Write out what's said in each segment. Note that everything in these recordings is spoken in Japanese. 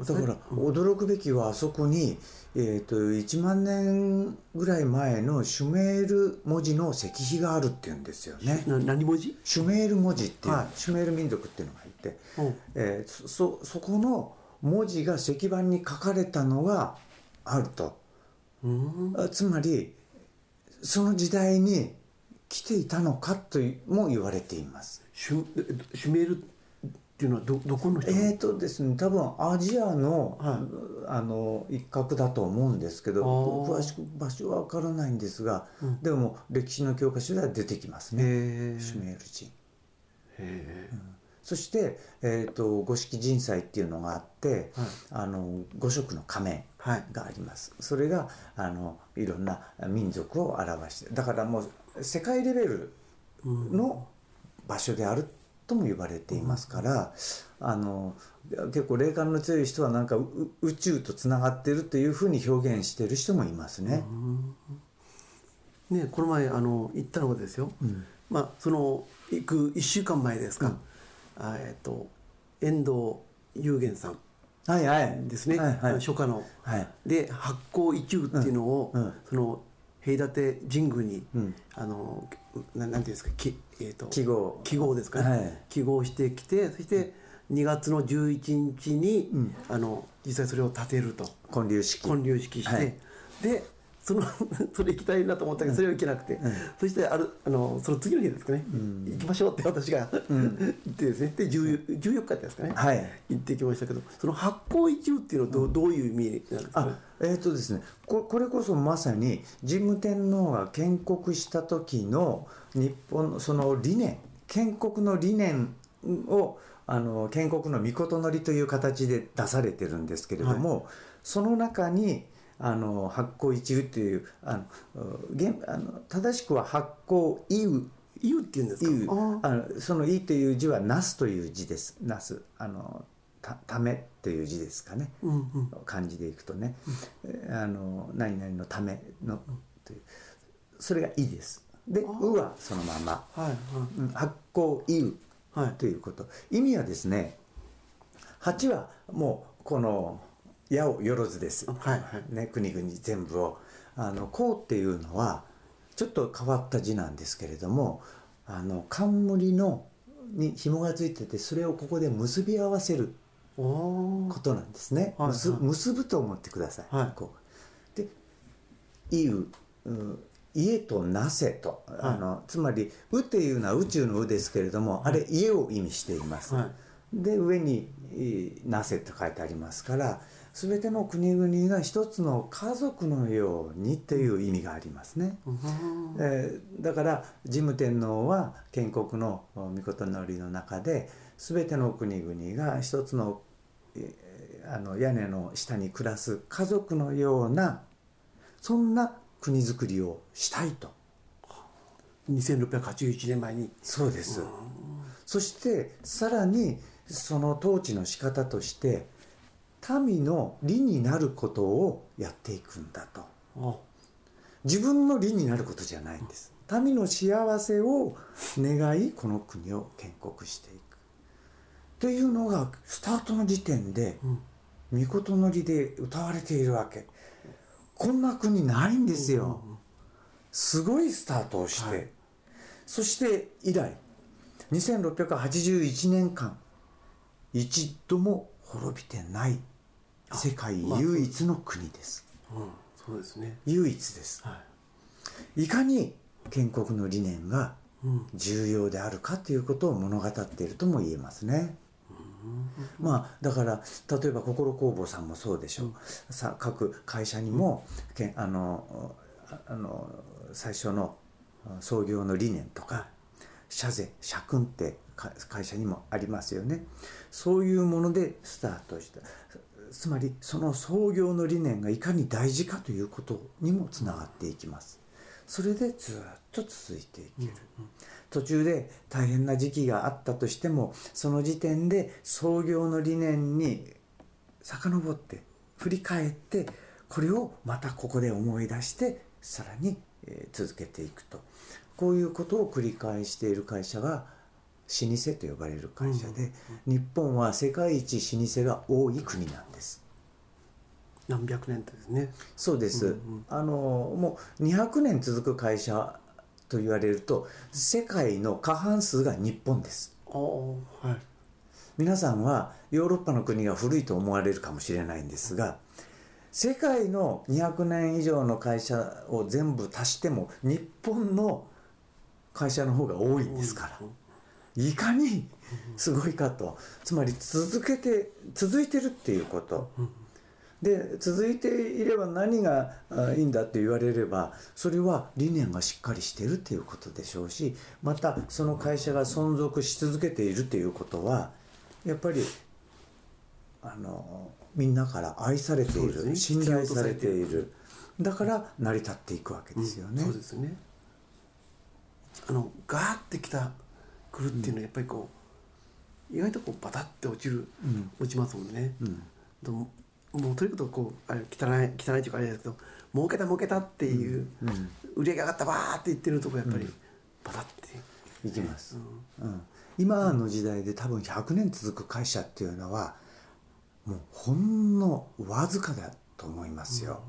くだから驚くべきはあそこに、えー、と1万年ぐらい前のシュメール文字の石碑があるっていうんですよね。な何文字？シュメール文字っていう、はい。シュメール民族っていうのがいて、うん。えーそそそこの文字が石板に書かれたのがあると。うん。あつまりその時代に来ていたのかとも言われています。シュえシュメールっていうのはどどこの人？えーとですね、多分アジアの,、はあの一角だと思うんですけど詳しく場所は分からないんですが、うん。でも歴史の教科書では出てきますね、へシュメール人。えそして、えー、と五色人祭っていうのがあって、はい。あの五色の仮面はい。があります。それがあのいろんな民族を表してだからもう世界レベルの場所であるとも言われていますから、あの結構霊感の強い人はなんかう宇宙とつながっているというふうに表現している人もいますね。ねこの前あの行ったのがですよ、まあその行く1週間前ですか、あえっと遠藤雄玄さん。はいはい。ですね、はいはい。初夏の。はい。で発光一遇っていうのを、うん。うん。その平立神宮に、うん。あのななんていうんですかき、えー、と記号。記号ですかね、はい。記号してきてそして2月の11日に、うん。あの実際それを立てると。建立式。建立式して、はい。でその それ行きたいなと思ったけどそれは行けなくて、そしてあるあのその次の日ですかね、行きましょうって私が、言ってですね。で14 14日ですかね、はい。行ってきましたけどその発光一遇っていうのはど,、うどういう意味なんですかね？あえーとですね、ここれこそまさに神武天皇が建国した時の日本のその理念建国の理念をあの建国の御事のりという形で出されてるんですけれども、その中にあの発光一遇というあの現あの正しくは発光伊雨言うっていうんですか？いうああ。のその「い」という字は「なす」という字です。なすあのたためという字ですかね。うんうん。漢字でいくとね、えーあの何々のためのという。それが「い」です。で「う」はそのまま。はいうん発光「いう。はい。はい」ということ。意味はですね8はもうこの矢をよろずです。はいはい。ね、国々全部を。あのこうっていうのはちょっと変わった字なんですけれどもあの冠のに紐がついててそれをここで結び合わせることなんですね、はい結はい。結ぶと思ってください、はい。こう。で「いう」う家となせと、あのつまり「う」っていうのは宇宙の「う」ですけれども、あれ家を意味しています、はい。で上にえー「なせ」と書いてありますから全ての国々が一つの家族のようにという意味がありますね。うん。えーだから神武天皇は建国の御事のりの中で全ての国々が一つの,、えーあの屋根の下に暮らす家族のようなそんな国づくりをしたいと。2681年前に。そうです。そしてさらにその統治の仕方として民の利になることをやっていくんだと。あ。自分の利になることじゃないんです。民の幸せを願いこの国を建国していく。というのがスタートの時点でうん。御事のりで歌われているわけ。こんな国ないんですよ。すごいスタートをして、はい。そして以来2681年間一度も滅びてない世界まあ唯一の国です。うんそうですね。唯一です。はい。かに建国の理念がいうん。重要であるかということを物語っているとも言えますね。まあだから例えば心工房さんもそうでしょう、さ各会社にも、けんあのああの最初の創業の理念とか社税社訓ってか会社にもありますよね。そういうものでスタートしたつまりその創業の理念がいかに大事かということにもつながっていきます。それでずっと続いていける、途中で大変な時期があったとしてもその時点で創業の理念に遡って振り返ってこれをまたここで思い出してさらにえー続けていくと。こういうことを繰り返している会社が老舗と呼ばれる会社で、日本は世界一老舗が多い国なんです。何百年とですね。そうです、うんうん。あのもう200年続く会社と言われると世界の過半数が日本です。はい。皆さんはヨーロッパの国が古いと思われるかもしれないんですが世界の200年以上の会社を全部足しても日本の会社の方が多いんですからいかにすごいかと。つまり続けて続いてるっていうこと。で続いていれば何があいいんだって言われればそれは理念がしっかりしてるっていうことでしょうしまたその会社が存続し続けているっていうことはやっぱりあのみんなから愛されている、ね。信頼されている。だから成り立っていくわけですよね。そうですね。あのガーってきた来るっていうのはやっぱりこう意外とこうバタって落ちる、うん。落ちますもんね、うん。でももうとにかくこうあれ汚い汚いというかあれですけど儲けた儲けたっていう、うん。売り上げ上がったバーって言ってるとこやっぱりバタって、いきます、うん、今の時代で多分100年続く会社っていうのはもうほんのわずかだと思いますよ、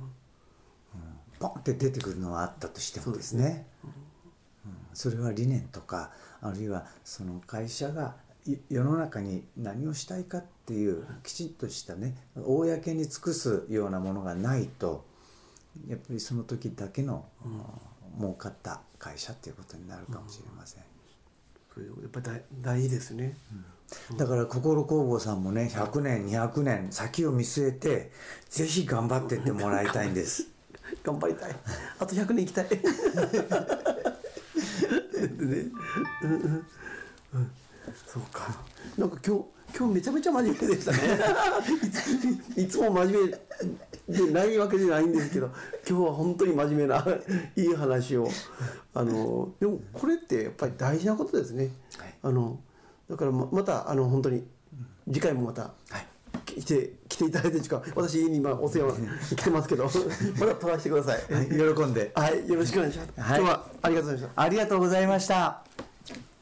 うん。ポンって出てくるのはあったとしてもですね。うんそれは理念とかあるいはその会社がい世の中に何をしたいかっていうきちんとしたね公に尽くすようなものがないとやっぱりその時だけの、儲かった会社っていうことになるかもしれません。そういうやっぱり大大事ですね、だから心工房さんもね100年200年先を見据えてぜひ頑張ってってもらいたいんです。頑張りたい。あと100年生きたい。で ね。うんうん。うん。そうかなん。か今日今日めちゃめちゃ真面目でしたねいつも真面目でないわけじゃないん。ですけど今日は本当に真面目ないい話をあのでもこれってやっぱり大事なことですね、はいあのだからままたあの本当に次回もまたはい来て来ていただいてしか？私家に今お世話に来てますけど。まだ撮らせてください。はい。喜んで。はい、よろしくお願いします。はい。今日はありがとうございました。ありがとうございました。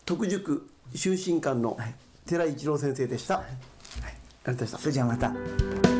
徳塾修身館のはい。寺一郎先生でした。ありがとうございました。そ。れじゃあまた「